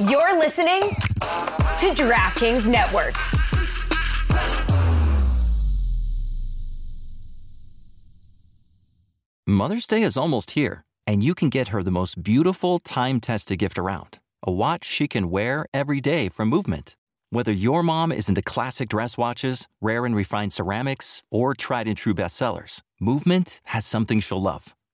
You're listening to DraftKings Network. Mother's Day is almost here, and you can get her the most beautiful time tested gift around a watch she can wear every day from Movement. Whether your mom is into classic dress watches, rare and refined ceramics, or tried and true bestsellers, Movement has something she'll love.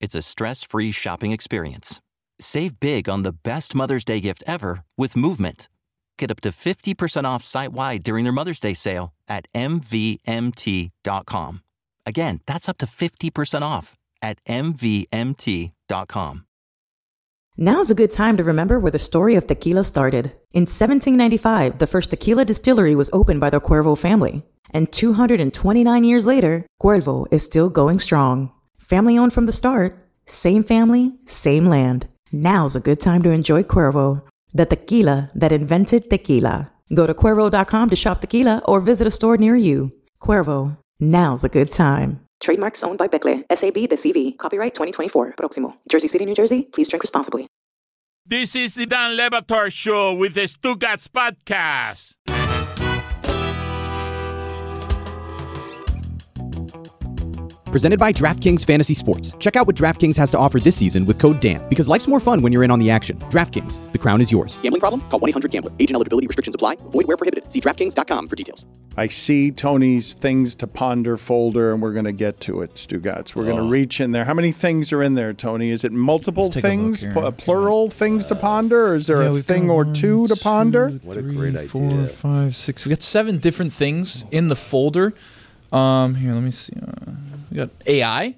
it's a stress free shopping experience. Save big on the best Mother's Day gift ever with Movement. Get up to 50% off site wide during their Mother's Day sale at MVMT.com. Again, that's up to 50% off at MVMT.com. Now's a good time to remember where the story of tequila started. In 1795, the first tequila distillery was opened by the Cuervo family. And 229 years later, Cuervo is still going strong. Family owned from the start, same family, same land. Now's a good time to enjoy Cuervo, the tequila that invented tequila. Go to Cuervo.com to shop tequila or visit a store near you. Cuervo, now's a good time. Trademarks owned by Becle, SAB the CV. Copyright 2024. Proximo. Jersey City, New Jersey. Please drink responsibly. This is the Dan Le Batard Show with the Stugotz Podcast. Presented by DraftKings Fantasy Sports. Check out what DraftKings has to offer this season with code DAN because life's more fun when you're in on the action. DraftKings, the crown is yours. Gambling problem? Call 1 800 Gambler. Age and eligibility restrictions apply. Void where prohibited. See DraftKings.com for details. I see Tony's things to ponder folder, and we're going to get to it, Stugotz. We're going to reach in there. How many things are in there, Tony? Is it multiple Let's a things, here. pl- a plural things to ponder, or is there Yeah, a thing or one, two to ponder? two, three, four, five, six. We got seven different things in the folder. Um, here, let me see. Uh, we got AI?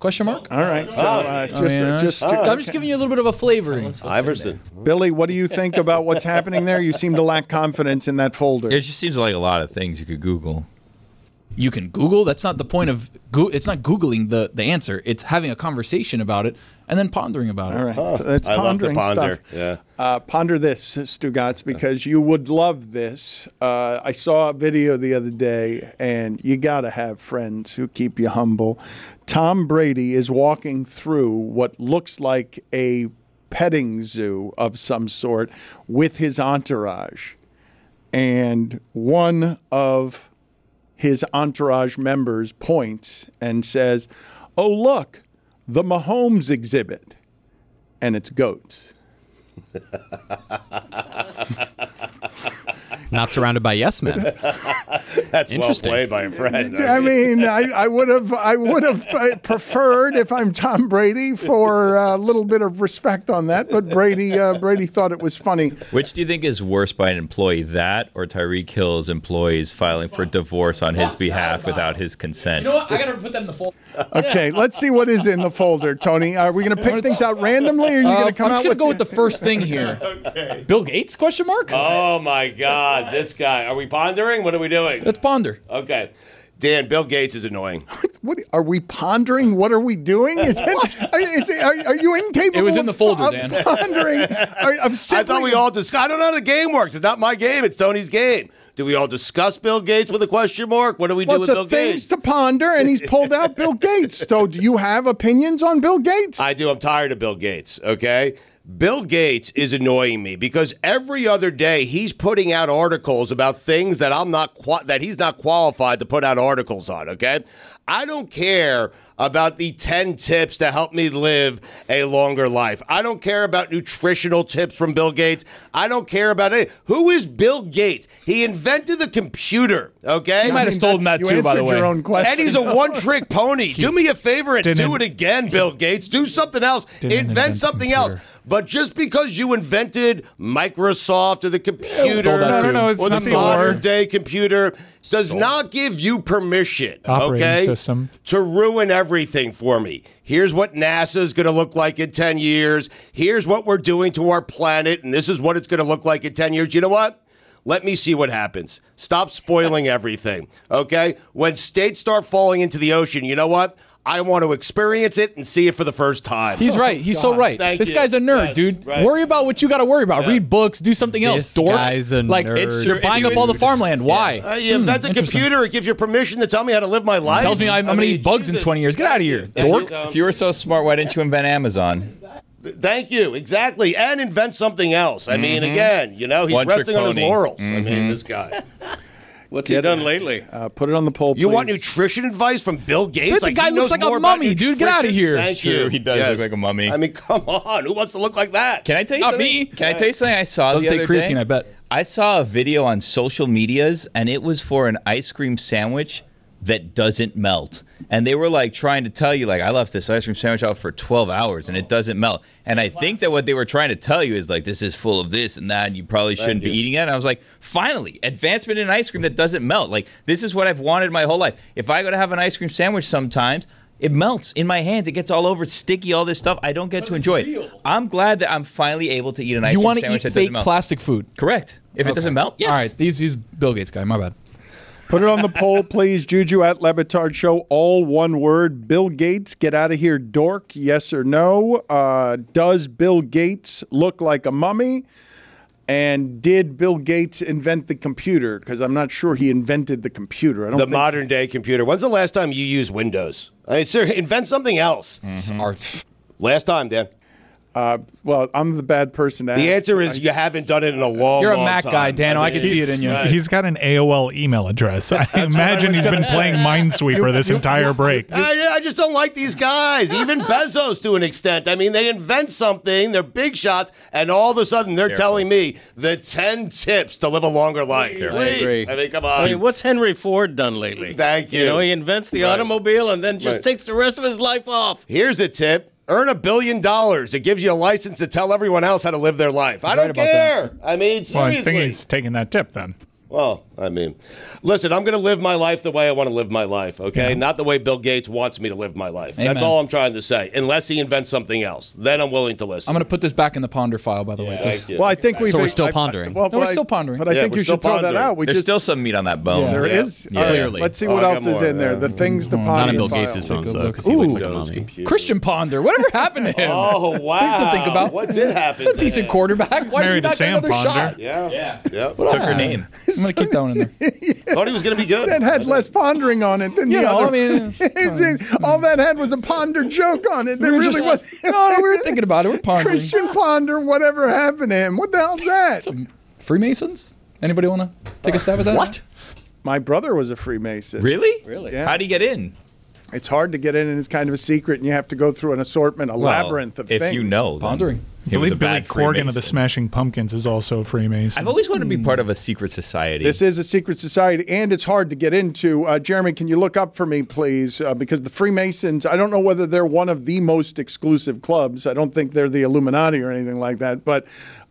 Question mark? All right. So, uh, just, yeah. just, I'm just giving you a little bit of a flavoring. Iverson. Billy, what do you think about what's happening there? You seem to lack confidence in that folder. It just seems like a lot of things you could Google. You can Google. That's not the point of. Go- it's not googling the the answer. It's having a conversation about it and then pondering about it. All right. So that's I love to pondering ponder. stuff. Yeah. Uh, ponder this, Stugotz, because you would love this. Uh, I saw a video the other day, and you got to have friends who keep you humble. Tom Brady is walking through what looks like a petting zoo of some sort with his entourage. And one of his entourage members points and says, Oh, look, the Mahomes exhibit. And it's goats. Not surrounded by yes men. That's well Interesting. played by a friend. I mean, I, I would have, I would have uh, preferred if I'm Tom Brady for a little bit of respect on that, but Brady, uh, Brady thought it was funny. Which do you think is worse by an employee, that or Tyreek Hill's employees filing for divorce on his behalf without his consent? You know what? I gotta put that in the folder. Okay, let's see what is in the folder, Tony. Are we going to pick things out randomly, or are you Uh, going to come I'm out just gonna with go with the first thing here. Bill Gates? Question mark? Oh my God, this guy. Are we pondering? What are we doing? Let's ponder. Okay. Dan, Bill Gates is annoying. What are we pondering? What are we doing? Is it, are, is it, are, are you incapable? It was in the folder, of Dan. Pondering. Are, of I thought we all discussed. I don't know how the game works. It's not my game. It's Tony's game. Do we all discuss Bill Gates with a question mark? What do we do with Bill of things Gates? to ponder, and he's pulled out Bill Gates. So, do you have opinions on Bill Gates? I do. I'm tired of Bill Gates. Okay. Bill Gates is annoying me because every other day he's putting out articles about things that I'm not qua- that he's not qualified to put out articles on. Okay, I don't care about the 10 tips to help me live a longer life. I don't care about nutritional tips from Bill Gates. I don't care about it. Who is Bill Gates? He invented the computer. Okay, You might have stolen that you too, by the way. your own question. and he's a one-trick pony. Do me a favor and do it again, Bill Gates. Do something else. Invent invent something computer. else. But just because you invented Microsoft or the computer stole that No, no, no, or the modern day computer does not give you permission, Operating okay, system. to ruin everything for me. Here's what NASA is going to look like in 10 years. Here's what we're doing to our planet, and this is what it's going to look like in 10 years. You know what? let me see what happens. Stop spoiling everything, okay? When states start falling into the ocean, you know what? I want to experience it and see it for the first time. He's right. He's so right. Thank this you. guy's a nerd, Yes, dude. right. Worry about what you got to worry about. Read books, do something else. This Dork. guy's a like nerd. you're buying up all the farmland. Why? Uh, you invent a computer, it gives you permission to tell me how to live my life. Tells me I'm, I'm gonna mean, eat bugs in 20 years. Get out of here, Thank dork. you, Tom. If you were so smart, why didn't you invent Amazon? Thank you. Exactly. And invent something else. I mean, again, you know, he's Mm-hmm. One-trick resting on his pony. Mm-hmm. laurels. I mean, this guy. What's he done lately? Uh, put it on the poll, You want nutrition advice from Bill Gates? Dude, the Like, guy looks like a mummy, dude. Get out of here. Thank True, you. he does look like a mummy. I mean, come on. Who wants to look like that? Can I tell you Not something? me. Can I tell you something I saw Doesn't the take creatine, day? I bet. I saw a video on social medias, and it was for an ice cream sandwich that doesn't melt. And they were like trying to tell you, like, I left this ice cream sandwich out for 12 hours and it doesn't melt. And I think that what they were trying to tell you is like, this is full of this and that, and you probably shouldn't be eating it. And I was like, finally, advancement in ice cream that doesn't melt. Like, this is what I've wanted my whole life. If I go to have an ice cream sandwich sometimes, it melts in my hands. It gets all over, sticky, all this stuff. I don't get to enjoy it. I'm glad that I'm finally able to eat an ice You cream want to sandwich eat that doesn't fake plastic food. Correct. If it doesn't melt, yes. All right, these he's Bill Gates guy. My bad. Put it on the poll, please. Juju at LeBatard Show, all one word. Bill Gates, get out of here, dork. Yes or no? Uh, does Bill Gates look like a mummy? And did Bill Gates invent the computer? Because I'm not sure he invented the computer. I don't The think modern day computer. When's the last time you used Windows? I mean, sir, invent something else. Art. Last time, Dan. Uh, well, I'm the bad person to The ask. answer is you haven't done it in a long. You're a long Mac time. guy, Dano. I can see it in you. Right. He's got an AOL email address. I imagine was he's been gonna playing say. Minesweeper this entire break. I, I just don't like these guys. Even Bezos to an extent. I mean, they invent something, they're big shots, and all of a sudden they're telling me the 10 tips to live a longer life. Careful. Please. agree. I mean, come on. I mean, what's Henry Ford done lately? Thank you. You know, he invents the Right. automobile and then just Right. takes the rest of his life off. Here's a tip. Earn a billion dollars. It gives you a license to tell everyone else how to live their life. I don't right about care. I mean, Well, I think he's taking that tip then. Well, I mean, listen, I'm going to live my life the way I want to live my life, okay? Not the way Bill Gates wants me to live my life. Amen. That's all I'm trying to say. Unless he invents something else, then I'm willing to listen. I'm gonna put this back in the ponder file, by the way. Just- Well, I think we've. So we're still I- I- pondering. well, No, we're I- still pondering. But I Yeah, think you still should throw that out. We There's just still some meat on that bone. there Yeah. is. Yeah. All right, Clearly. Let's see Oh, what I got else is more, in there. yeah. The things to ponder. Not ponder. in Bill file. Gates' phone, Take a so look. because he looks like a Those mummy. Christian Ponder. Whatever happened to him? Oh, wow. Things to think about. What did happen? He's a decent quarterback. Why did he married to not get Sam another Ponder. shot? Yeah. Yeah. yeah. Took her name. I'm gonna keep that one in there. Thought he was going to be good. That had less pondering on it than You the know, other. I mean, It's- all that had was a ponder joke on it. There We were really just- was. No, no, we were thinking about it. We're pondering. Christian Ponder, whatever happened to him? What the hell's that? Freemasons? Anybody want to take a stab at that? What? My brother was a Freemason. Really? Really? Yeah. How do you get in? It's hard to get in, and it's kind of a secret, and you have to go through an assortment, a Well, labyrinth of if things. you know, then Pondering. He I believe Billy bad Corgan of the Smashing Pumpkins is also a Freemason. I've always wanted to be part of a secret society. This is a secret society, and it's hard to get into. Uh, Jeremy, can you look up for me, please? Uh, because the Freemasons, I don't know whether they're one of the most exclusive clubs. I don't think they're the Illuminati or anything like that. But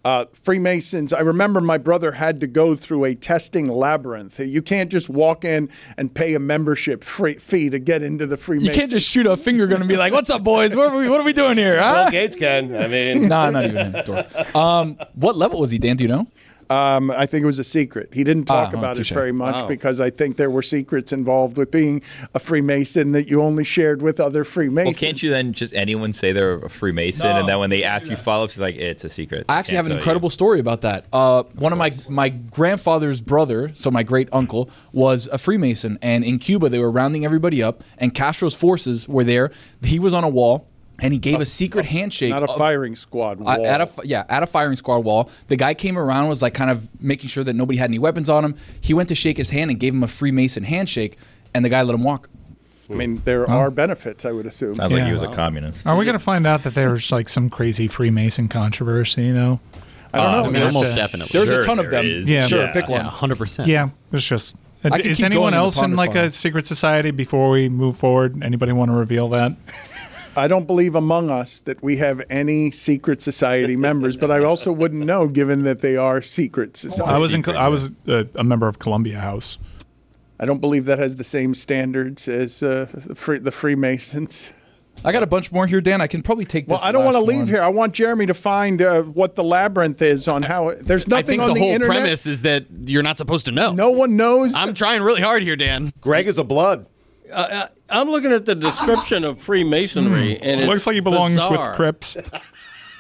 uh, Freemasons, I remember my brother had to go through a testing labyrinth. You can't just walk in and pay a membership free fee to get into the Freemasons. You can't just shoot a finger gun and be like, "What's up, boys? What are we, what are we doing here?" Bill Gates can. I mean, Nah, not even him. dork. Um, what level was he, Dan? Do you know? Um, I think it was a secret. He didn't talk Ah, about it very much Wow. because I think there were secrets involved with being a Freemason that you only shared with other Freemasons. well, can't you then just anyone say they're a Freemason, and then when they ask you follow up, she's like, "It's a secret." I actually Can't have an tell you." incredible story about that. Uh, one of my my grandfather's brother, so my great uncle, was a Freemason, and in Cuba they were rounding everybody up, and Castro's forces were there. He was on a wall, and he gave a secret handshake. Not a firing squad uh, wall. at a yeah at a firing squad wall. The guy came around was like kind of making sure that nobody had any weapons on him. He went to shake his hand and gave him a Freemason handshake, and the guy let him walk. I mean, there are benefits, I would assume. Sounds like he was a communist. Are we going to find out that there's like some crazy Freemason controversy? You know? I don't know. I mean, man. almost definitely. There's Sure a ton of them. is. Yeah. sure, Yeah, pick one. yeah, hundred percent. Yeah, it's just. I Is anyone going in the else in like file. a secret society before we move forward? Anybody want to reveal that? I don't believe among us that we have any secret society members, but I also wouldn't know given that they are secret societies. I was in. I was a, a member of Columbia House. I don't believe that has the same standards as uh, the, free, the Freemasons. I got a bunch more here, Dan. I can probably take. Well, I don't want to leave one. here. I want Jeremy to find uh, what the labyrinth is on how it, there's I nothing think on the the, whole internet. premise is that you're not supposed to know. No one knows. I'm trying really hard here, Dan. Greg is a blood. Uh, I'm looking at the description of Freemasonry, and it Looks like he belongs with Crips.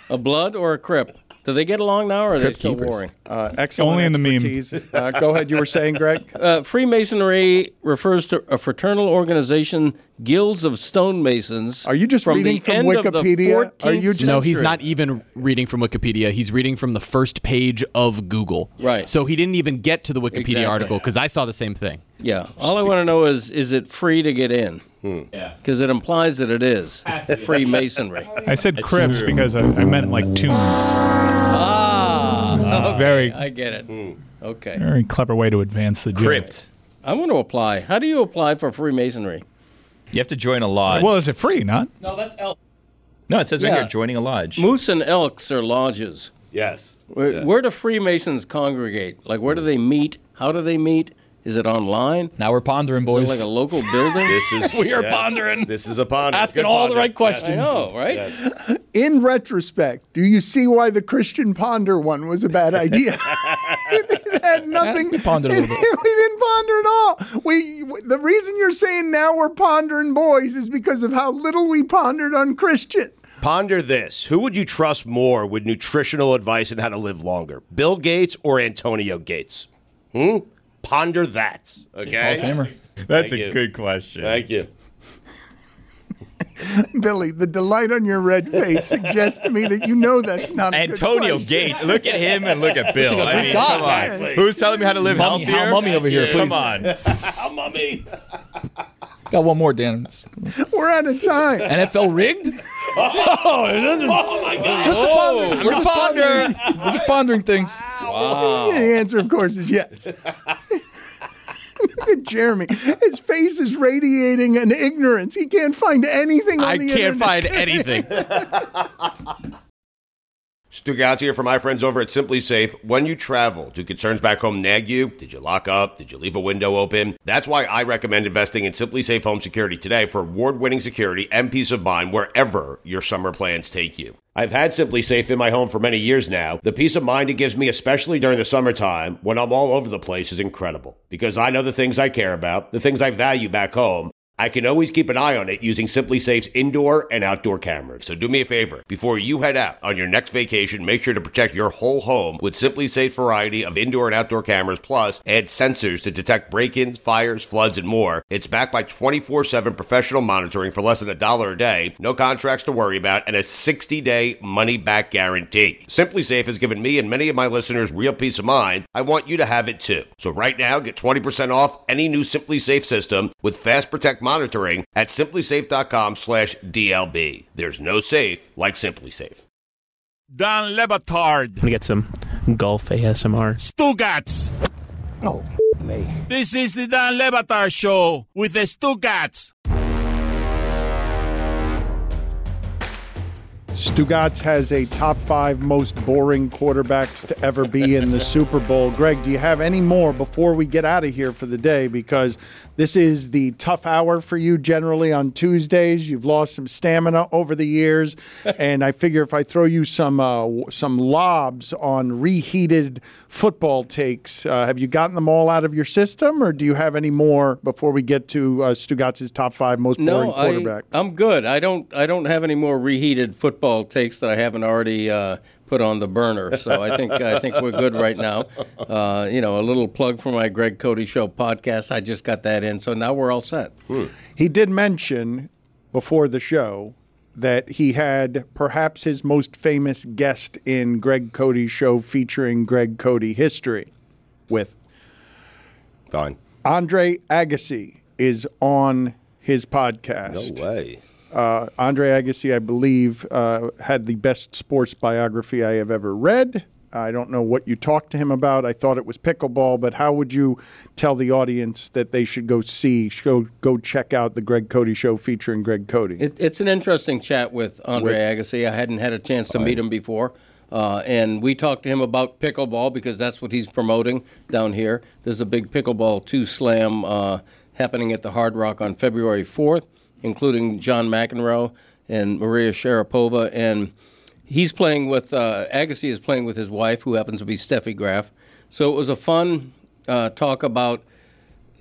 A blood or a crip? Do they get along now, or are they Crypt still keepers. warring? Uh, excellent Only in the meme. Uh, go ahead. You were saying, Greg. Uh, Freemasonry refers to a fraternal organization, guilds of stonemasons. Are you just from reading the from end of the Wikipedia? Are you just- No, he's not even reading from Wikipedia. He's reading from the first page of Google. Right. So he didn't even get to the Wikipedia Exactly. article because I saw the same thing. Yeah. All I want to know is, is it free to get in? Yeah. Because it implies that it is Freemasonry. I said Crips because I, I meant like tombs. Ah, okay, Very- I get it. Okay. Very clever way to advance the joke. Crypt. I want to apply. How do you apply for Freemasonry? You have to join a lodge. Well, is it free? Not. No, that's elk. no, it says right here, joining a lodge. Moose and elks are lodges. Yes. Where, where do Freemasons congregate? Like, where do they meet? How do they meet? Is it online? Now we're pondering, Is boys. it like a local building? This is We are yes. pondering. This is a ponder. Asking Good all the ponder. right I questions. know, right? In retrospect, do you see why the Christian Ponder one was a bad idea? it had nothing. we pondered a it- little bit. We didn't ponder at all. We the reason you're saying now we're pondering boys is because of how little we pondered on Christian. Ponder this. Who would you trust more with nutritional advice and how to live longer? Bill Gates or Antonio Gates? Hmm? Ponder that. Okay. Hall of Famer. That's Thank a you. good question. Thank you. Billy, the delight on your red face suggests to me that you know that's not a good Antonio question. Gates. Look at him and look at Bill. like a I good mean, guy. come on. Exactly. Who's telling me how to live Mummy- healthier? how mummy over here, please. Come on. I'm mummy. Got one more, Dan. We're out of time. NFL rigged? oh, it oh, doesn't- Just a ponder. We're just pondering. We're just pondering things. The answer, of course, is yes. Look at Jeremy. His face is radiating an ignorance. He can't find anything on I the can't internet. find anything. Stugotz here for my friends over at SimpliSafe. When you travel, do concerns back home nag you? Did you lock up? Did you leave a window open? That's why I recommend investing in SimpliSafe Home Security today for award-winning security and peace of mind wherever your summer plans take you. I've had SimpliSafe in my home for many years now. The peace of mind it gives me, especially during the summertime when I'm all over the place, is incredible. Because I know the things I care about, the things I value back home, I can always keep an eye on it using SimpliSafe's indoor and outdoor cameras. So do me a favor. Before you head out on your next vacation, make sure to protect your whole home with SimpliSafe's variety of indoor and outdoor cameras, plus add sensors to detect break-ins, fires, floods, and more. It's backed by 24-7 professional monitoring for less than a dollar a day, no contracts to worry about, and a 60-day money-back guarantee. SimpliSafe has given me and many of my listeners real peace of mind. I want you to have it too. So right now, get 20% off any new SimpliSafe system with Fast Protect monitoring at simplisafe.com slash DLB. There's no safe like SimpliSafe. Dan Le Batard. gonna get some golf ASMR. Stugotz. Oh, me. This is the Dan Le Batard Show with the Stugats. Stugotz has a top five most boring quarterbacks to ever be in the Super Bowl. Greg, do you have any more before we get out of here for the day? Because this is the tough hour for you generally on Tuesdays. You've lost some stamina over the years, and I figure if I throw you some uh, some lobs on reheated football takes, uh, have you gotten them all out of your system, or do you have any more before we get to uh, Stugotz's top five most boring No, I, quarterbacks? I'm good. I don't. I don't have any more reheated football takes that I haven't already uh, put on the burner. So I think I think we're good right now. Uh, you know, a little plug for my Greg Cote Show podcast. I just got that in, so now we're all set. He did mention before the show that he had perhaps his most famous guest in Greg Cote's show featuring Greg Cote history with Fine. Andre Agassi is on his podcast. No way. Uh, Andre Agassi, I believe, uh, had the best sports biography I have ever read. I don't know what you talked to him about. I thought it was pickleball, but how would you tell the audience that they should go see, go, go check out the Greg Cote show featuring Greg Cote? It, it's an interesting chat with Andre With- Agassi. I hadn't had a chance to meet him before. Uh, and we talked to him about pickleball because that's what he's promoting down here. There's a big pickleball two slam uh, happening at the Hard Rock on February 4th. Including John McEnroe and Maria Sharapova. And he's playing with, uh, Agassi is playing with his wife, who happens to be Steffi Graf. So it was a fun uh, talk about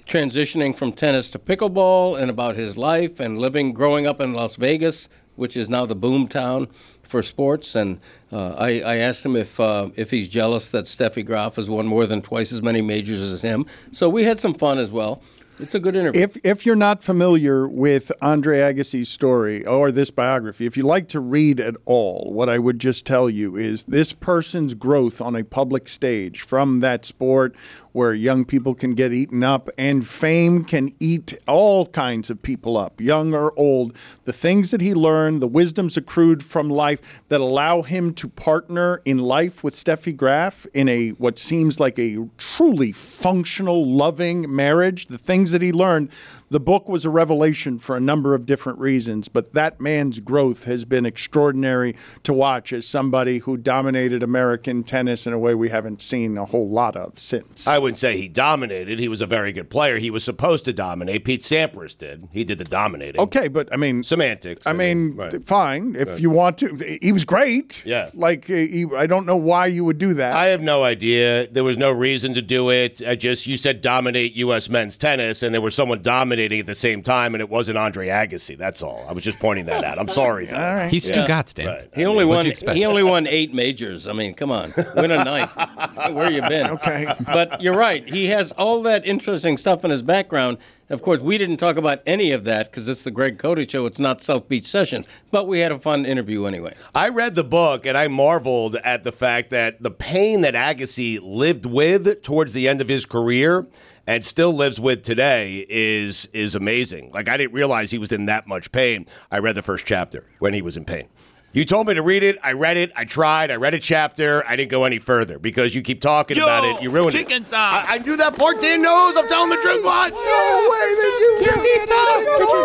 transitioning from tennis to pickleball and about his life and living, growing up in Las Vegas, which is now the boom town for sports. And uh, I, I asked him if uh, if he's jealous that Steffi Graf has won more than twice as many majors as him. So we had some fun as well. It's a good interview. If if you're not familiar with Andre Agassi's story or this biography, if you like to read at all, what I would just tell you is this person's growth on a public stage from that sport where young people can get eaten up and fame can eat all kinds of people up, young or old. The things that he learned, the wisdoms accrued from life that allow him to partner in life with Steffi Graf in a what seems like a truly functional, loving marriage, the things that he learned. The book was a revelation for a number of different reasons, but that man's growth has been extraordinary to watch as somebody who dominated American tennis in a way we haven't seen a whole lot of since. I wouldn't say he dominated. He was a very good player. He was supposed to dominate. Pete Sampras did. He did the dominating. Okay, but I mean semantics. I mean, right. fine if Right. you want to. He was great. Yeah. Like he, I don't know why you would do that. I have no idea. There was no reason to do it. I just you said dominate U.S. men's tennis, and there was someone dominating at the same time, and it wasn't Andre Agassi. That's all. I was just pointing that out. I'm sorry. All right. He's Stugotz, Dan. Right. He only What'd won. He only won eight majors. I mean, come on, win a ninth. Where you been? Okay, but you're right. He has all that interesting stuff in his background. Of course, we didn't talk about any of that because it's the Greg Cote show. It's not South Beach Sessions, but we had a fun interview anyway. I read the book and I marveled at the fact that the pain that Agassi lived with towards the end of his career and still lives with today is is amazing. Like I didn't realize he was in that much pain. I read the first chapter when he was in pain. You told me to read it. I read it. I tried. I read a chapter. I didn't go any further because you keep talking Yo, about it. You ruined chicken it. thigh. I, I knew that part. Dan knows. I'm telling the truth. What? no way that you Did you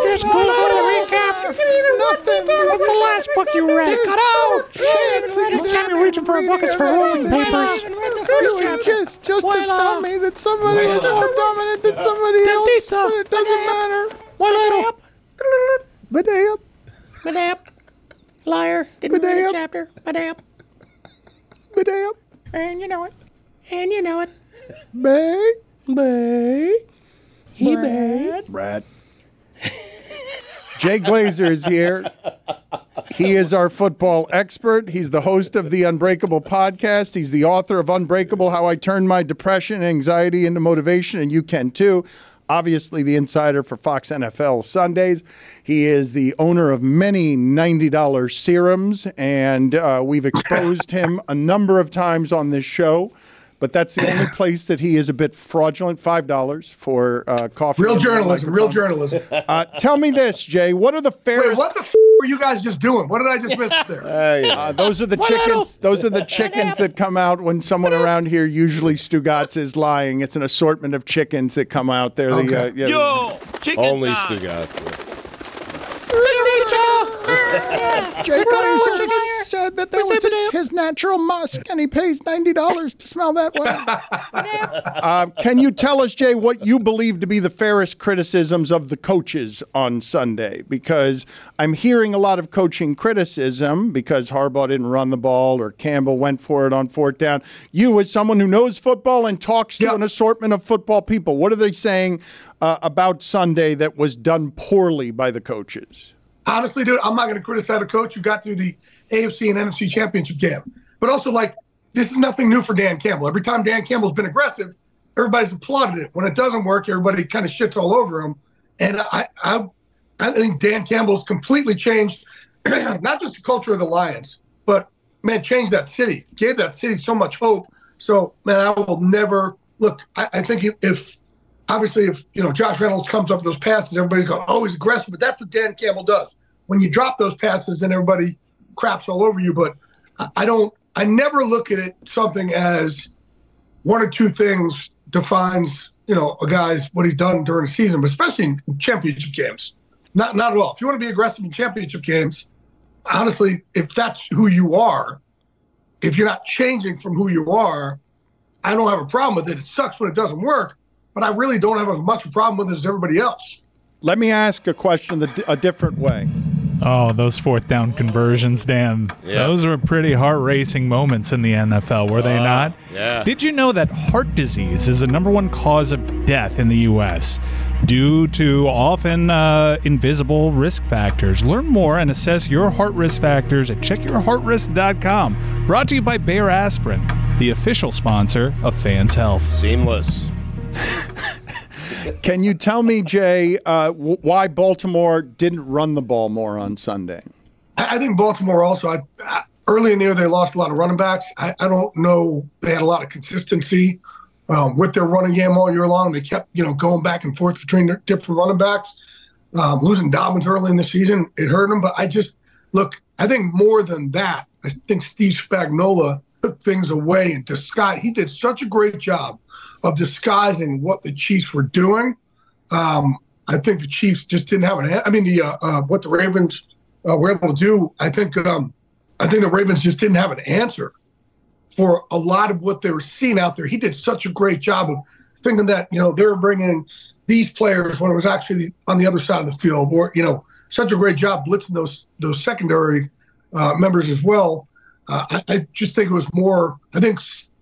just Google the recap? Nothing. What's the last book you read? Cut out. Shit. Anytime you're reaching for a book, it's for rolling papers. You would just just to tell me that somebody was more dominant than somebody else, but it doesn't matter. Well, Badab. Badap. Liar. Didn't read Badap. a chapter. Badap. Badab. And you know it. And you know it. Bay. Bay. He bad. Brad. Jay Glazer is here. He is our football expert. He's the host of the Unbreakable podcast. He's the author of Unbreakable How I Turned My Depression and Anxiety into Motivation, and you can too. Obviously, the insider for Fox NFL Sundays. He is the owner of many $90 serums, and uh, we've exposed him a number of times on this show. But that's the only place that he is a bit fraudulent. Five dollars for uh, coffee. Real journalism, real journalism. Uh, tell me this, Jay. What are the Wait, fairest? what the f- were you guys just doing? What did I just miss there? Uh, those are the chickens. Those are the chickens that come out when someone around here, usually Stugotz, is lying. It's an assortment of chickens that come out there. The, uh, yeah, Yo, chicken Only thigh. Stugotz. Jay Glazer said that that was his, his natural musk, and he pays ninety dollars to smell that well. um, can you tell us, Jay, what you believe to be the fairest criticisms of the coaches on Sunday? Because I'm hearing a lot of coaching criticism because Harbaugh didn't run the ball or Campbell went for it on fourth down. You, as someone who knows football and talks to an assortment of football people, what are they saying uh, about Sunday that was done poorly by the coaches? Honestly, dude, I'm not going to criticize a coach who got through the AFC and NFC championship game. But also, like, this is nothing new for Dan Campbell. Every time Dan Campbell's been aggressive, everybody's applauded it. When it doesn't work, everybody kind of shits all over him. And I, I, I think Dan Campbell's completely changed not just the culture of the Lions, but man, changed that city, gave that city so much hope. So, man, I will never look. I, I think if obviously if you know Josh Reynolds comes up with those passes, everybody's going, "Oh, he's aggressive," but that's what Dan Campbell does. When you drop those passes, then everybody craps all over you. But I- I don't. I never look at it something as one or two things defines you know a guy's what he's done during the season, but especially in championship games. Not not at all. If you want to be aggressive in championship games, honestly, if that's who you are, if you're not changing from who you are, I don't have a problem with it. It sucks when it doesn't work, but I really don't have as much a problem with it as everybody else. Let me ask a question the, a different way. Oh, those fourth down conversions, Dan. Yeah. Those were pretty heart racing moments in the NFL, were they Uh, not? yeah. Did you know that heart disease is the number one cause of death in the U.S. due to often uh, invisible risk factors? Learn more and assess your heart risk factors at checkyourheartrisk.com. Brought to you by Bayer Aspirin, the official sponsor of Fans Health. Seamless. Can you tell me, Jay, uh, w- why Baltimore didn't run the ball more on Sunday? I, I think Baltimore also. I, I, early in the year, they lost a lot of running backs. I, don't know. They had a lot of consistency um, with their running game all year long. They kept, you know, going back and forth between their different running backs. Um, losing Dobbins early in the season, it hurt them. But I just look. I think more than that, I think Steve Spagnuolo things away and disguise. He did such a great job of disguising what the Chiefs were doing. Um, I think the Chiefs just didn't have an. I mean, the uh, uh, what the Ravens uh, were able to do. I think um, I think the Ravens just didn't have an answer for a lot of what they were seeing out there. He did such a great job of thinking that you know they were bringing these players when it was actually on the other side of the field, or you know, such a great job blitzing those those secondary uh, members as well. Uh, I, I just think it was more. I think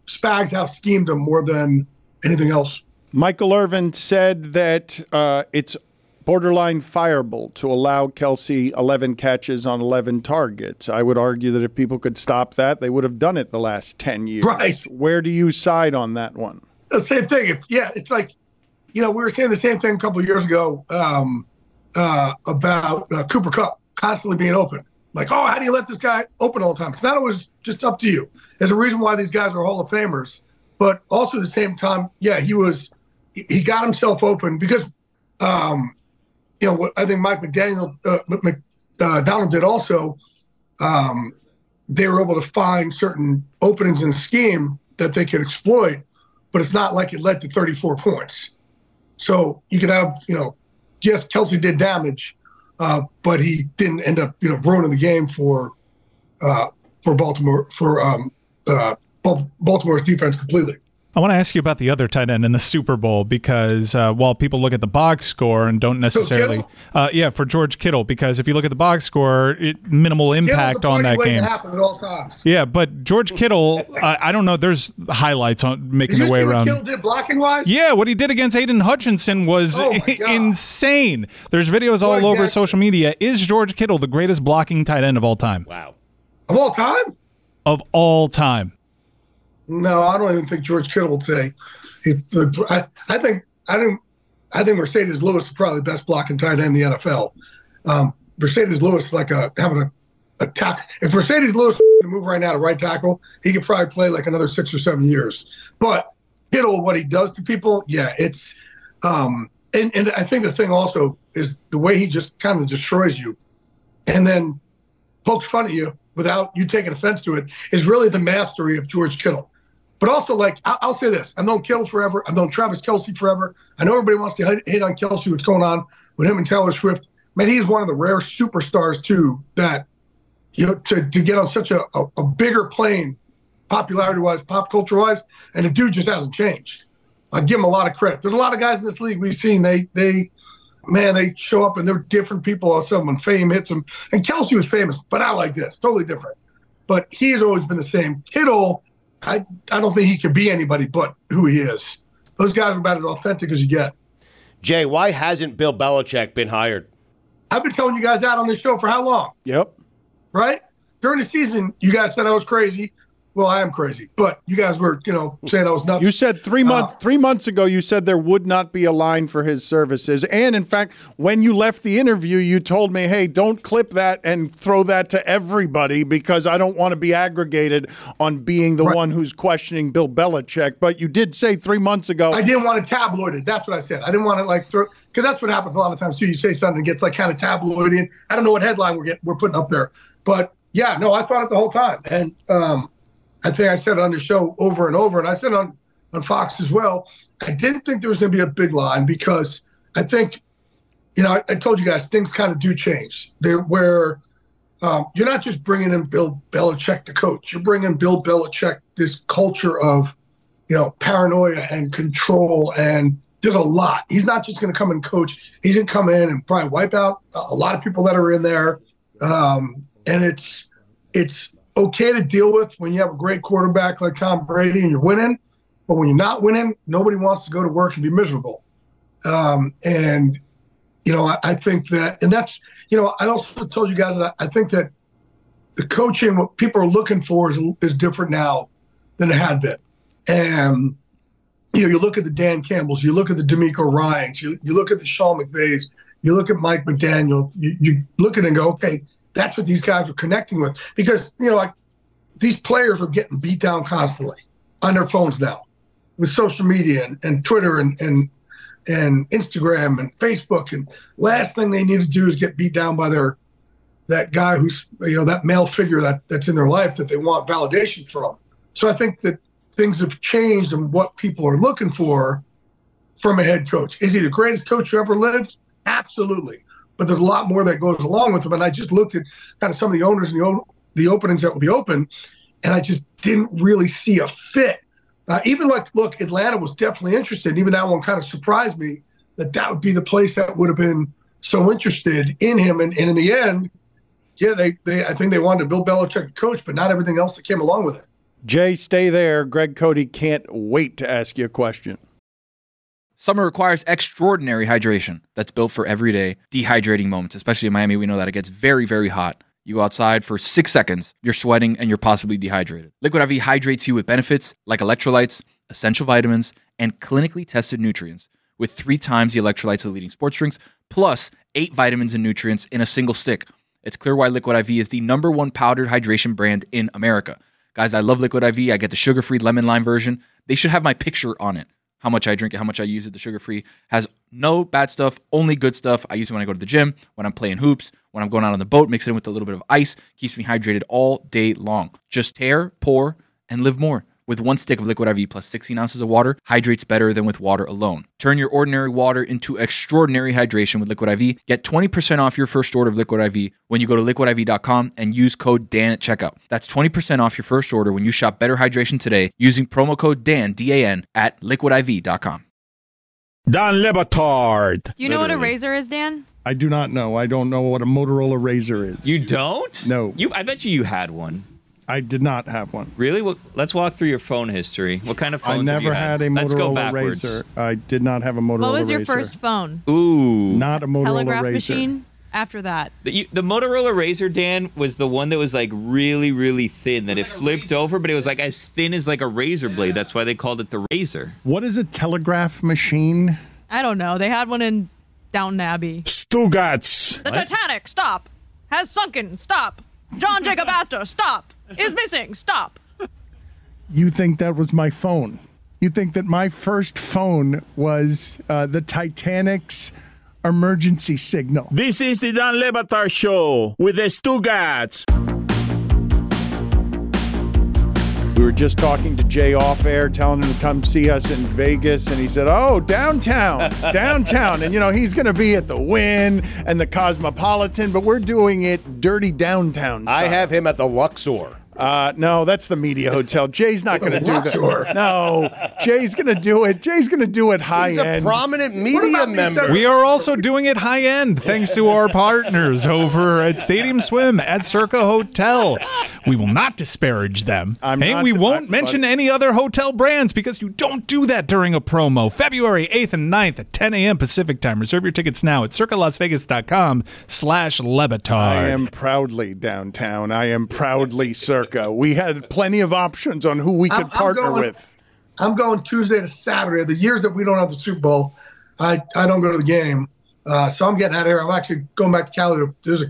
Spags out schemed him more than anything else. Michael Irvin said that uh, it's borderline fireable to allow Kelce 11 catches on 11 targets. I would argue that if people could stop that, they would have done it the last 10 years. Right. Where do you side on that one? the same thing. If yeah, it's like, you know, we were saying the same thing a couple of years ago um, uh, about uh, Cooper Kupp constantly being open. Like, oh, how do you let this guy open all the time? It's not always just up to you. There's a reason why these guys are Hall of Famers, but also at the same time, yeah, he was he got himself open because, um, you know, what I think Mike McDaniel uh, Mc, uh, did also. Um, they were able to find certain openings in the scheme that they could exploit but it's not like it led to 34 points. So you could have, you know, yes, Kelce did damage, uh, but he didn't end up, you know, ruining the game for uh, for Baltimore for um, uh, Baltimore's defense completely. I want to ask you about the other tight end in the Super Bowl because uh, while people look at the box score and don't necessarily, uh, yeah, for George Kittle, because if you look at the box score, it, minimal impact on that game. at all times. Yeah, but George Kittle, I, I don't know. There's highlights on making Did you their way what around. Kittle did blocking wise? Yeah, what he did against Aidan Hutchinson was Oh insane. There's videos all What over exactly? social media. Is George Kittle the greatest blocking tight end of all time? Wow. Of all time? Of all time. No, I don't even think George Kittle would say. I, I think I think I think Marcedes Lewis is probably the best blocking tight end in the NFL. Um, Marcedes Lewis like a having a, a. If Marcedes Lewis to move right now to right tackle, he could probably play like another six or seven years. But Kittle, what he does to people, yeah, it's um, and and I think the thing also is the way he just kind of destroys you, and then pokes fun at you without you taking offense to it is really the mastery of George Kittle. But also, like, I- I'll say this I've known Kittle forever. I've known Travis Kelce forever. I know everybody wants to hit, on Kelce, what's going on with him and Taylor Swift. Man, he's one of the rare superstars, too, that, you know, to, to get on such a, a, a bigger plane, popularity wise, pop culture wise, and the dude just hasn't changed. I give him a lot of credit. There's a lot of guys in this league we've seen, they, they, man, they show up and they're different people. Someone fame hits them. And Kelce was famous, but I like this, totally different. But he has always been the same. Kittle, I, I don't think he could be anybody but who he is. Those guys are about as authentic as you get. Jay, why hasn't Bill Belichick been hired? I've been telling you guys out on this show for how long? Yep. Right? During the season, you guys said I was crazy. Well, I am crazy, but you guys were, you know, saying I was nuts. You said three months three months ago. You said there would not be a line for his services, and in fact, when you left the interview, you told me, "Hey, don't clip that and throw that to everybody because I don't want to be aggregated on being the one who's questioning Bill Belichick." But you did say three months ago. I didn't want to tabloid it. That's what I said. I didn't want to like throw because that's what happens a lot of times too. You say something that gets like kind of tabloidy. I don't know what headline we're get, we're putting up there, but yeah, no, I thought it the whole time, and um, I think I said on the show over and over, and I said on on Fox as well. I didn't think there was going to be a big line because I think, you know, I, I told you guys things kind of do change. There where um, you're not just bringing in Bill Belichick, the coach. You're bringing Bill Belichick this culture of, you know, paranoia and control and there's a lot. He's not just going to come and coach. He's going to come in and probably wipe out a a lot of people that are in there. Um, and it's it's okay to deal with when you have a great quarterback like Tom Brady and you're winning. But when you're not winning, nobody wants to go to work and be miserable. Um, and you know, I, I think that, and that's you know, I also told you guys that I, I think that the coaching what people are looking for is is different now than it had been. And you know, you look at the Dan Campbells, you look at the DeMeco Ryans, you, you look at the Sean McVays, you look at Mike McDaniel, you, you look at it and go, okay, that's what these guys are connecting with. Because, you know, like these players are getting beat down constantly on their phones now with social media and, and Twitter and, and and Instagram and Facebook. And last thing they need to do is get beat down by their that guy who's you know that male figure that that's in their life that they want validation from. So I think that things have changed and what people are looking for from a head coach. Is he the greatest coach who ever lived? Absolutely. But there's a lot more that goes along with him. And I just looked at kind of some of the owners and the, the openings that will be open, and I just didn't really see a fit. Uh, even like, look, Atlanta was definitely interested. And even that one kind of surprised me that that would be the place that would have been so interested in him. And, and in the end, yeah, they, they I think they wanted Bill Belichick the coach, but not everything else that came along with it. Jay, stay there. Greg Cote can't wait to ask you a question. Summer requires extraordinary hydration that's built for everyday dehydrating moments, especially in Miami. We know that it gets very, very hot. You go outside for six seconds, you're sweating and you're possibly dehydrated. Liquid IV hydrates you with benefits like electrolytes, essential vitamins, and clinically tested nutrients, with three times the electrolytes of leading sports drinks, plus eight vitamins and nutrients in a single stick. It's clear why Liquid IV is the number one powdered hydration brand in America. Guys, I love Liquid IV. I get the sugar free lemon lime version. They should have my picture on it. How much I drink it, how much I use it. The sugar free has no bad stuff, only good stuff. I use it when I go to the gym, when I'm playing hoops, when I'm going out on the boat, mix it in with a little bit of ice, keeps me hydrated all day long. Just tear, pour, and live more. With one stick of Liquid IV plus 16 ounces of water, hydrates better than with water alone. Turn your ordinary water into extraordinary hydration with Liquid IV. Get 20% off your first order of Liquid IV when you go to liquidiv.com and use code DAN at checkout. That's 20% off your first order when you shop Better Hydration today using promo code DAN, D-A-N, at liquidiv.com. Don Le Batard. You know what a razor is, Dan? I do not know. I don't know what a Motorola Razor is. You don't? No. You. I bet you you had one. I did not have one. Really? Well, let's walk through your phone history. What kind of I phones have never you had a Let's go Motorola backwards. Razor. I did not have a Motorola razor. What was your Razor. first phone? Ooh. Not a Motorola Telegraph Razor. machine? After that. The, you, the Motorola Razor, Dan, was the one that was like really, really thin, that it flipped over, but it was like as thin as like a razor blade. That's why they called it the Razor. What is a telegraph machine? I don't know. They had one in Downton Abbey. Stugotz. The Titanic, stop. Has sunken, stop. John Jacob Astor, stop. Is missing, stop. You think that was my phone? You think that my first phone was uh, the Titanic's emergency signal? This is the Don Le Batard Show with the Stugotz. Were just talking to Jay off air, telling him to come see us in Vegas, and he said, "Oh, downtown, downtown." and you know he's going to be at the Wynn and the Cosmopolitan, but we're doing it dirty downtown. I have him at the Luxor. Uh, no, that's the media hotel. Jay's not going to do Luxor. that. No, Jay's going to do it. Jay's going to do it high He's a end. prominent media member. We are also doing it high end thanks to our partners over at Stadium Swim at Circa Hotel. We will not disparage them. and we won't I'm- mention any other hotel brands because you don't do that during a promo. February 8th and 9th at 10 a.m. Pacific time. Reserve your tickets now at circalasvegas.com slash Lebetard. I am proudly downtown. I am proudly circa. We had plenty of options on who we could I'm- I'm partner going- with. I'm going Tuesday to Saturday. The years that we don't have the Super Bowl, I, I don't go to the game. Uh, so I'm getting out of here. I'm actually going back to Cali. There's a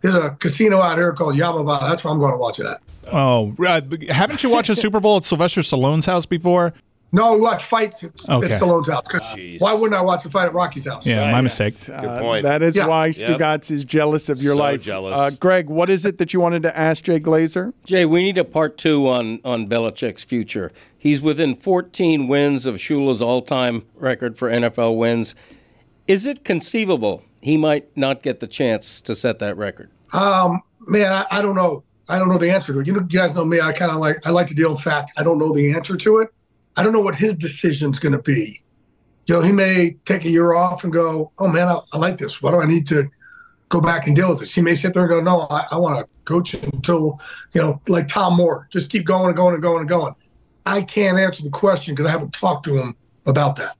there's a casino out here called Yaamava. That's where I'm going to watch it at. Oh, uh, haven't you watched a Super Bowl at Sylvester Stallone's house before? No, we watch fights at, Okay. at Stallone's house. 'Cause Why wouldn't I watch a fight at Rocky's house? Yeah, my mistake. Uh, that is Yeah. why Yep. Stugotz is jealous of your So life. jealous. Uh, Greg, what is it that you wanted to ask Jay Glazer? Jay, we need a part two on, on Belichick's future. He's within 14 wins of Shula's all time record for NFL wins. Is it conceivable he might not get the chance to set that record? Um, man, I, I don't know. I don't know the answer to it. You know, you guys know me. I kind of like I like to deal in fact. I don't know the answer to it. I don't know what his decision's going to be you know, he may take a year off and go, oh man, I, I like this. Why do I need to go back and deal with this? He may sit there and go, no, I, I want to coach until, you know, like Tom Moore, just keep going and going and going and going. I can't answer the question because I haven't talked to him about that.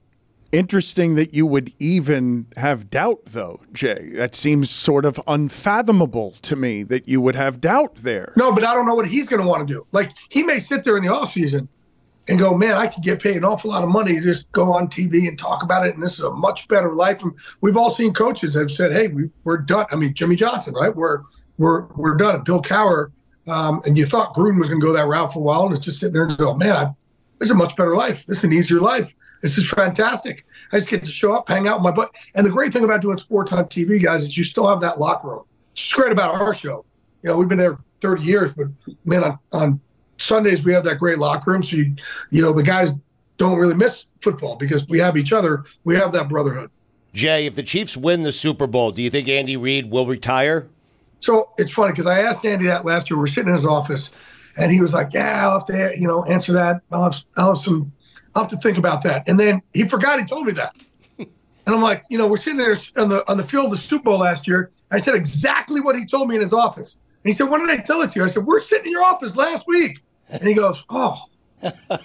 Interesting that you would even have doubt, though, Jay. That seems sort of unfathomable to me that you would have doubt there. No, but I don't know what he's going to want to do. Like he may sit there in the off season and go, man, I could get paid an awful lot of money to just go on TV and talk about it, and this is a much better life. And we've all seen coaches have said, hey, we, we're done. I mean, Jimmy Johnson, right? We're we're we're done. Bill Cowher, um, and you thought Gruden was going to go that route for a while, and it's just sitting there and go, man, I, this is a much better life. This is an easier life. This is fantastic. I just get to show up, hang out with my butt. And the great thing about doing sports on TV, guys, is you still have that locker room. It's great about our show. You know, we've been there 30 years, but man, on, on Sundays we have that great locker room. So you, you know, the guys don't really miss football because we have each other. We have that brotherhood. Jay, if the Chiefs win the Super Bowl, do you think Andy Reid will retire? So it's funny because I asked Andy that last year. We're sitting in his office, and he was like, "Yeah, I'll have to, you know, answer that. I'll have, I'll have some, I'll have to think about that." And then he forgot he told me that, and I'm like, you know, we're sitting there on the on the field of the Super Bowl last year. I said exactly what he told me in his office, and he said, "When did I tell it to you?" I said, "We're sitting in your office last week," and he goes, "Oh."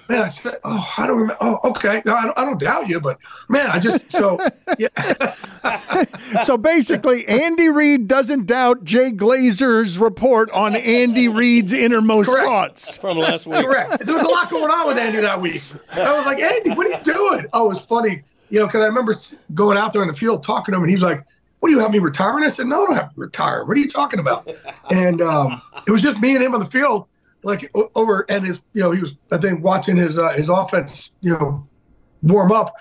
Man, I said, "Oh, I don't remember." Oh, okay. No, I don't, I don't doubt you, but man, I just so yeah. so basically, Andy Reid doesn't doubt Jay Glazer's report on Andy Reid's innermost Correct. thoughts from last week. Correct. There was a lot going on with Andy that week. I was like, Andy, what are you doing? Oh, it was funny, you know, because I remember going out there in the field talking to him, and he's like, "What do you have me retiring?" I said, "No, I don't have to retire. What are you talking about?" And um, it was just me and him on the field, like over, and his, you know, he was I think watching his uh, his offense, you know, warm up,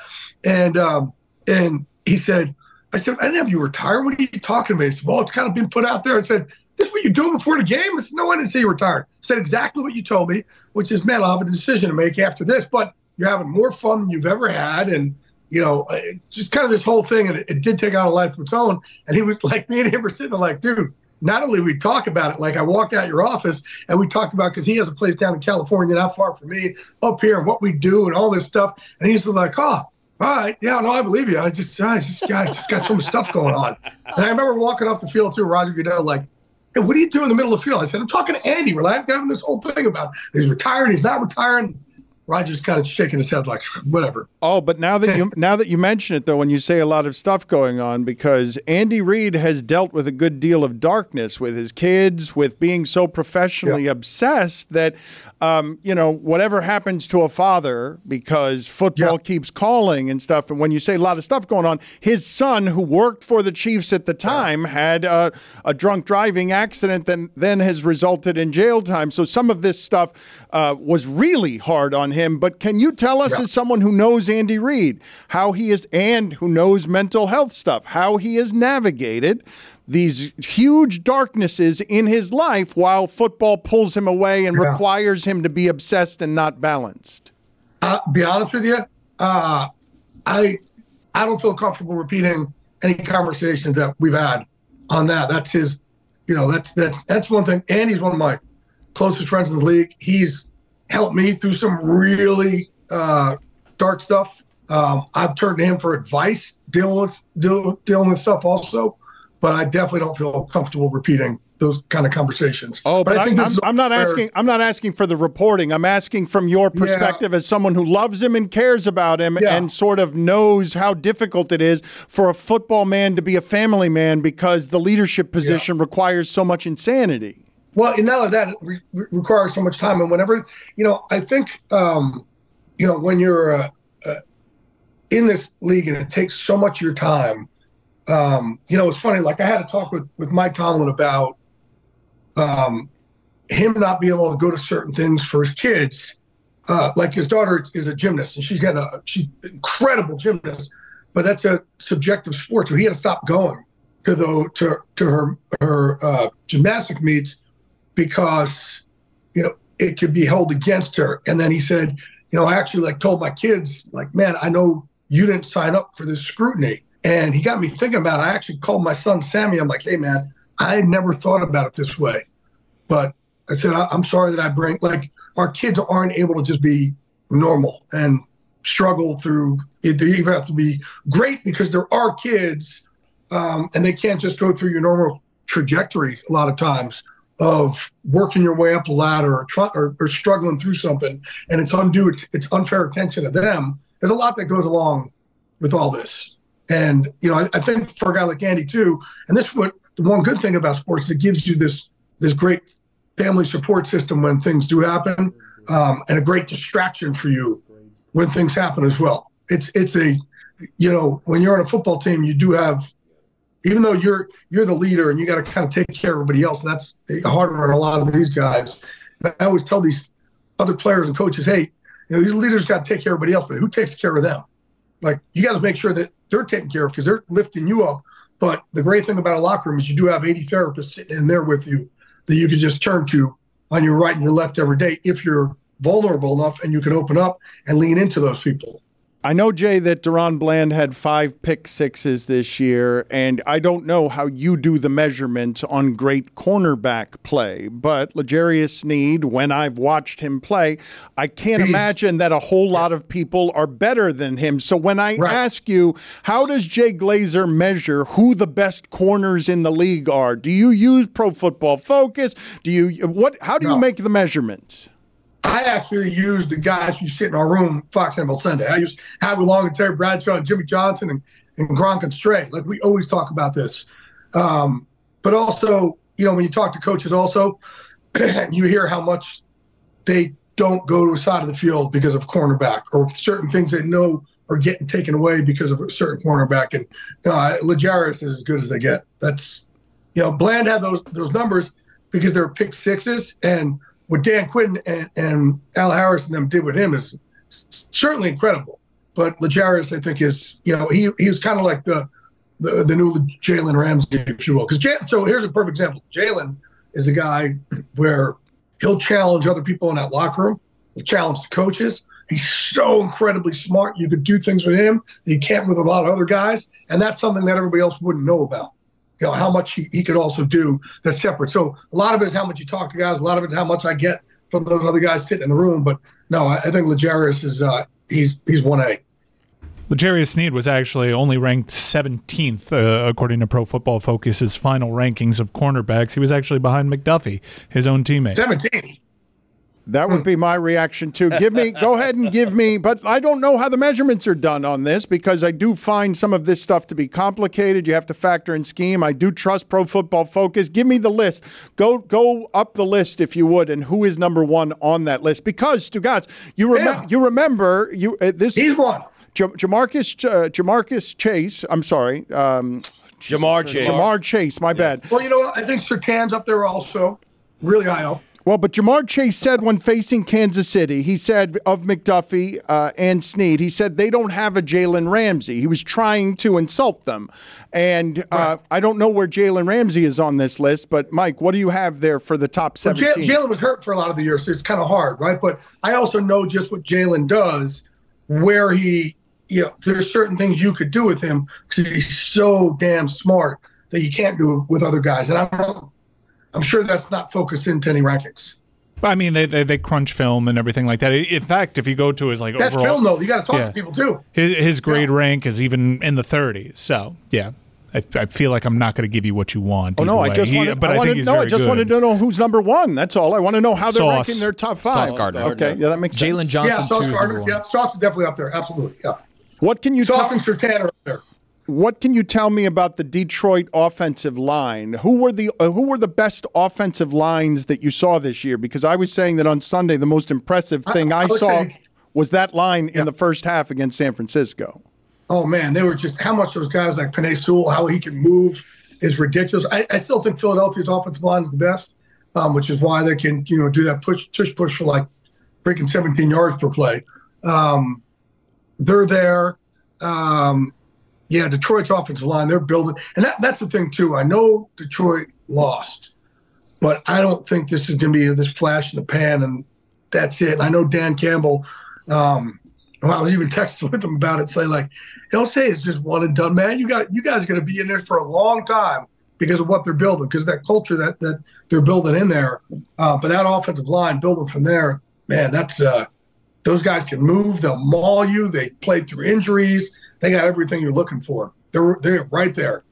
and um, and he said, I said, I didn't have you retire. What are you talking about? He said, Well, it's kind of been put out there. I said, This is what you do before the game? I said, No, I didn't say you retired. I said exactly what you told me, which is, man, I'll have a decision to make after this. But you're having more fun than you've ever had. And, you know, just kind of this whole thing. And it, it did take on a life of its own. And he was like, me and him were sitting there like, dude, not only we talk about it, like I walked out your office and we talked about because he has a place down in California, not far from me, up here, and what we do and all this stuff. And he's like, oh, all right, yeah, no, I believe you. I just, I just, I just got so much stuff going on. And I remember walking off the field too, Roger Goodell, like, hey, what do you do in the middle of the field? I said, I'm talking to Andy. We're like having this whole thing about he's retiring, he's not retiring. Roger's kind of shaking his head like, whatever. Oh, but now that you now that you mention it, though, when you say a lot of stuff going on, because Andy Reid has dealt with a good deal of darkness with his kids, with being so professionally obsessed that, um, you know, whatever happens to a father, because football keeps calling and stuff. And when you say a lot of stuff going on, his son, who worked for the Chiefs at the time, had a, a drunk driving accident that then has resulted in jail time. So some of this stuff uh, was really hard on him. But can you tell us, as someone who knows Andy Reid, how he is, and who knows mental health stuff, how he has navigated these huge darknesses in his life while football pulls him away and Yeah. requires him to be obsessed and not balanced? Uh, be honest with you, uh, I I don't feel comfortable repeating any conversations that we've had on that. That's his, you know, that's that's that's one thing. Andy's one of my closest friends in the league. He's helped me through some really uh, dark stuff. Um, I've turned to him for advice dealing with deal, dealing with stuff also, but I definitely don't feel comfortable repeating those kind of conversations. Oh, but, I think is I'm not asking. I'm not asking for the reporting. I'm asking from your Yeah. perspective as someone who loves him and cares about him Yeah. and sort of knows how difficult it is for a football man to be a family man because the leadership position requires so much insanity. Well, and only that, re- re- requires so much time. And whenever, you know, I think, um, you know, when you're uh, uh, in this league and it takes so much of your time, um, you know, it's funny. Like I had a talk with with Mike Tomlin about um, him not being able to go to certain things for his kids. Uh, like his daughter is a gymnast, and she's got a she's an incredible gymnast, but that's a subjective sport, so he had to stop going to the to to her her uh, gymnastic meets because you know it could be held against her. And then he said, you know, I actually like told my kids, like, man, I know you didn't sign up for this scrutiny. And he got me thinking about it. I actually called my son Sammy. I'm like, hey man, I had never thought about it this way. But I said, I- I'm sorry that I bring like our kids aren't able to just be normal. And struggle through. They either have to be great because there are kids, um, and they can't just go through your normal trajectory a lot of times of working your way up a ladder or, or, or struggling through something, and it's undue, it's unfair attention to them. There's a lot that goes along with all this, and you know, I, I think for a guy like Andy too, and this is what the one good thing about sports is it gives you this this great family support system when things do happen, um, and a great distraction for you when things happen as well. It's it's a you know when you're on a football team, you do have even though you're you're the leader and you got to kind of take care of everybody else, and that's harder on a lot of these guys. I always tell these other players and coaches, hey, you know, these leaders got to take care of everybody else, but who takes care of them? Like you got to make sure that they're taken care of because they're lifting you up. But the great thing about a locker room is you do have 80 therapists sitting in there with you that you can just turn to on your right and your left every day if you're vulnerable enough and you can open up and lean into those people. I know, Jay, that DaRon Bland had five pick sixes this year, and I don't know how you do the measurements on great cornerback play, but L'Jarius Sneed, when I've watched him play, I can't He's- imagine that a whole lot of people are better than him. So when I ask you, how does Jay Glazer measure who the best corners in the league are? Do you use Pro Football Focus? Do you what? How do you make the measurements? I actually used the guys who sit in our room, Fox NFL Sunday. I used Howie Long and Terry Bradshaw and Jimmy Johnson and, and Gronk and Stray. Like we always talk about this. Um, but also, you know, when you talk to coaches also, you hear how much they don't go to a side of the field because of cornerback or certain things they know are getting taken away because of a certain cornerback. And uh, is as good as they get. That's, you know, Bland had those those numbers because they're pick sixes. And what Dan Quinn and, and Al Harris and them did with him is certainly incredible. But L'Jarius, I think, is, you know, he, he was kind of like the, the, the new Jalen Ramsey, if you will. Because so here's a perfect example. Jalen is a guy where he'll challenge other people in that locker room. He'll challenge the coaches. He's so incredibly smart. You could do things with him that you can't with a lot of other guys, and that's something that everybody else wouldn't know about. You know how much he, he could also do that's separate. So a lot of it is how much you talk to guys. A lot of it is how much I get from those other guys sitting in the room. But no, I, I think L'Jarius is uh, he's he's one A. L'Jarius Sneed was actually only ranked 17th, uh, according to Pro Football Focus's final rankings of cornerbacks. He was actually behind McDuffie, his own teammate. 17. That would be my reaction too. Give me, go ahead and give me, but I don't know how the measurements are done on this because I do find some of this stuff to be complicated. You have to factor in scheme. I do trust Pro Football Focus. Give me the list. Go, go up the list if you would, and who is number one on that list? Because Stugotz, you remember, you remember, you uh, this. He's one. Jamarcus, uh, Jamarcus Chase. I'm sorry, um, Ja'Marr Chase. Ja'Marr Chase. My bad. Well, you know what? I think Surtain's up there also, really high up. Well, but Ja'Marr Chase said when facing Kansas City, he said of McDuffie uh, and Sneed, he said they don't have a Jalen Ramsey. He was trying to insult them. And uh, I don't know where Jalen Ramsey is on this list, but Mike, what do you have there for the top Well, 17? Ja- Jalen was hurt for a lot of the year, so it's kind of hard, right? But I also know just what Jalen does, where he, you know, there's certain things you could do with him because he's so damn smart that you can't do it with other guys. And I don't, I'm sure that's not focused into any rankings. I mean, they, they they crunch film and everything like that. In fact, if you go to his like That's overall, film, though. You got to talk Yeah. to people too. his his grade rank is even in the 30s. So yeah, I, I feel like I'm not going to give you what you want. Oh no! either I way. just He- wanted. but I, I, wanted think he's no. I just good. wanted to know who's number one. That's all. I want to know how they're Sauce. ranking their top five. Sauce Gardner. Okay, yeah, that makes sense. Jaylon Johnson, yeah, Sauce Gardner. number. Yeah, Sauce is definitely up there. Absolutely. Yeah. What can you Sauce tell? and Surtain are up there. What can you tell me about the Detroit offensive line? Who were the uh, who were the best offensive lines that you saw this year? Because I was saying that on Sunday, the most impressive thing I, I would saw was that line in the first half against San Francisco. Oh man, they were just how much those guys like Penei Sewell, how he can move is ridiculous. I, I still think Philadelphia's offensive line is the best, um, which is why they can you know do that push tush push for like freaking 17 yards per play. Um, they're there. Um, yeah, Detroit's offensive line, they're building, and that, that's the thing too. I know Detroit lost, but I don't think this is going to be this flash in the pan and that's it. I know Dan Campbell. Um, I was even texting with him about it, saying like, "Don't say it's just one and done, man. You got you guys are going to be in there for a long time because of what they're building, because that culture that that they're building in there. Uh, but that offensive line, building from there, man, that's uh, Those guys can move. They'll maul you. They played through injuries. They got everything you're looking for. They're they're right there.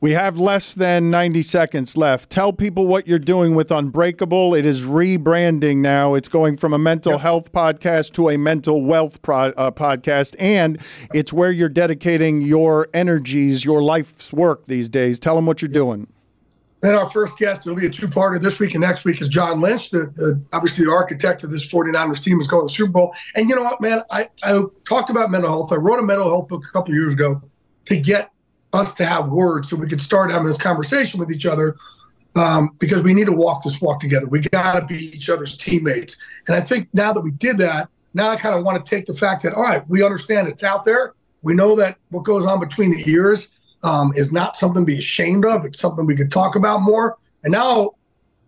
We have less than 90 seconds left. Tell people what you're doing with Unbreakable. It is rebranding now. It's going from a mental health podcast to a mental wealth pro- uh, podcast, and it's where you're dedicating your energies, your life's work these days. Tell them what you're doing. And our first guest, it'll be a two-parter this week and next week, is John Lynch, the, the obviously the architect of this 49ers team is going to the Super Bowl. And you know what, man? I, I talked about mental health. I wrote a mental health book a couple years ago to get us to have words so we could start having this conversation with each other um, because we need to walk this walk together. We got to be each other's teammates. And I think now that we did that, now I kind of want to take the fact that, all right, we understand it's out there. We know that what goes on between the ears um, is not something to be ashamed of. It's something we could talk about more. And now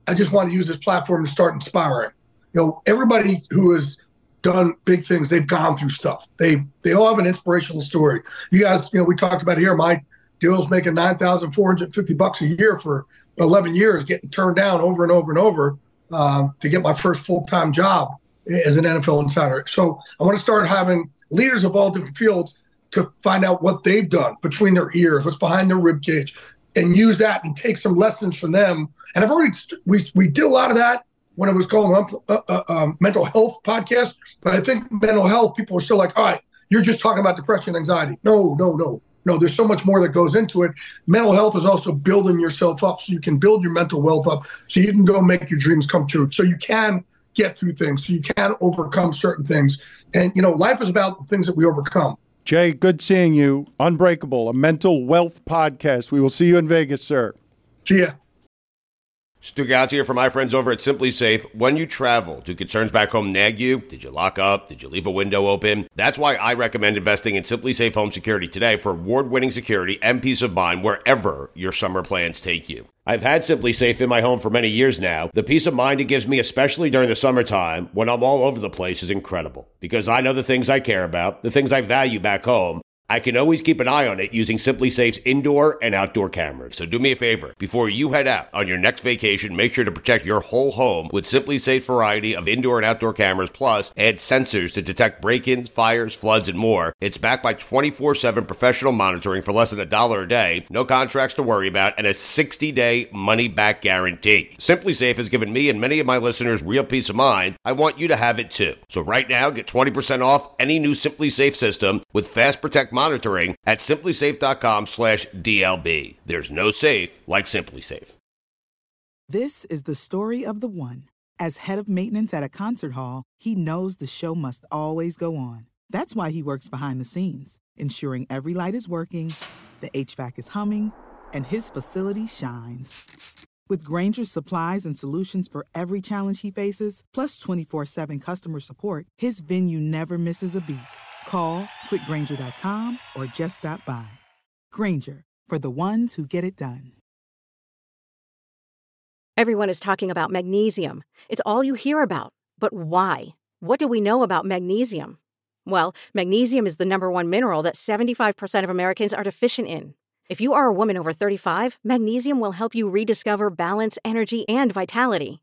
I just want to use this platform to start inspiring. You know, everybody who has done big things, they've gone through stuff. They they all have an inspirational story. You guys, you know, we talked about here. My deal's making nine thousand four hundred fifty bucks a year for eleven years, getting turned down over and over and over um, to get my first full time job as an NFL insider. So I want to start having leaders of all different fields to find out what they've done between their ears, what's behind their rib cage, and use that and take some lessons from them. And I've already we we did a lot of that when it was called uh, uh, um, mental health podcast. But I think mental health people are still like, all right, you're just talking about depression, and anxiety. No, no, no, no. There's so much more that goes into it. Mental health is also building yourself up so you can build your mental wealth up, so you can go make your dreams come true, so you can get through things, so you can overcome certain things. And you know, life is about the things that we overcome. Jay, good seeing you. Unbreakable, a mental wealth podcast. We will see you in Vegas, sir. See ya. Stugotz here for my friends over at SimpliSafe. When you travel, do concerns back home nag you? Did you lock up? Did you leave a window open? That's why I recommend investing in SimpliSafe Home Security today for award-winning security and peace of mind wherever your summer plans take you. I've had SimpliSafe in my home for many years now. The peace of mind it gives me, especially during the summertime when I'm all over the place, is incredible because I know the things I care about, the things I value back home, I can always keep an eye on it using SimpliSafe's indoor and outdoor cameras. So do me a favor. Before you head out on your next vacation, make sure to protect your whole home with SimpliSafe's variety of indoor and outdoor cameras, plus add sensors to detect break-ins, fires, floods, and more. It's backed by 24-7 professional monitoring for less than a dollar a day, no contracts to worry about, and a 60-day money-back guarantee. SimpliSafe has given me and many of my listeners real peace of mind. I want you to have it too. So right now, get 20% off any new SimpliSafe system with Fast Protect monitoring at simplisafe.com slash DLB. There's no safe like SimpliSafe. This is the story of the one. As head of maintenance at a concert hall, he knows the show must always go on. That's why he works behind the scenes, ensuring every light is working, the HVAC is humming, and his facility shines. With Grainger's supplies and solutions for every challenge he faces, plus 24 7 customer support, his venue never misses a beat. Call quickgranger.com or just stop by. Grainger, for the ones who get it done. Everyone is talking about magnesium. It's all you hear about. But why? What do we know about magnesium? Well, magnesium is the number one mineral that 75% of Americans are deficient in. If you are a woman over 35, magnesium will help you rediscover balance, energy, and vitality.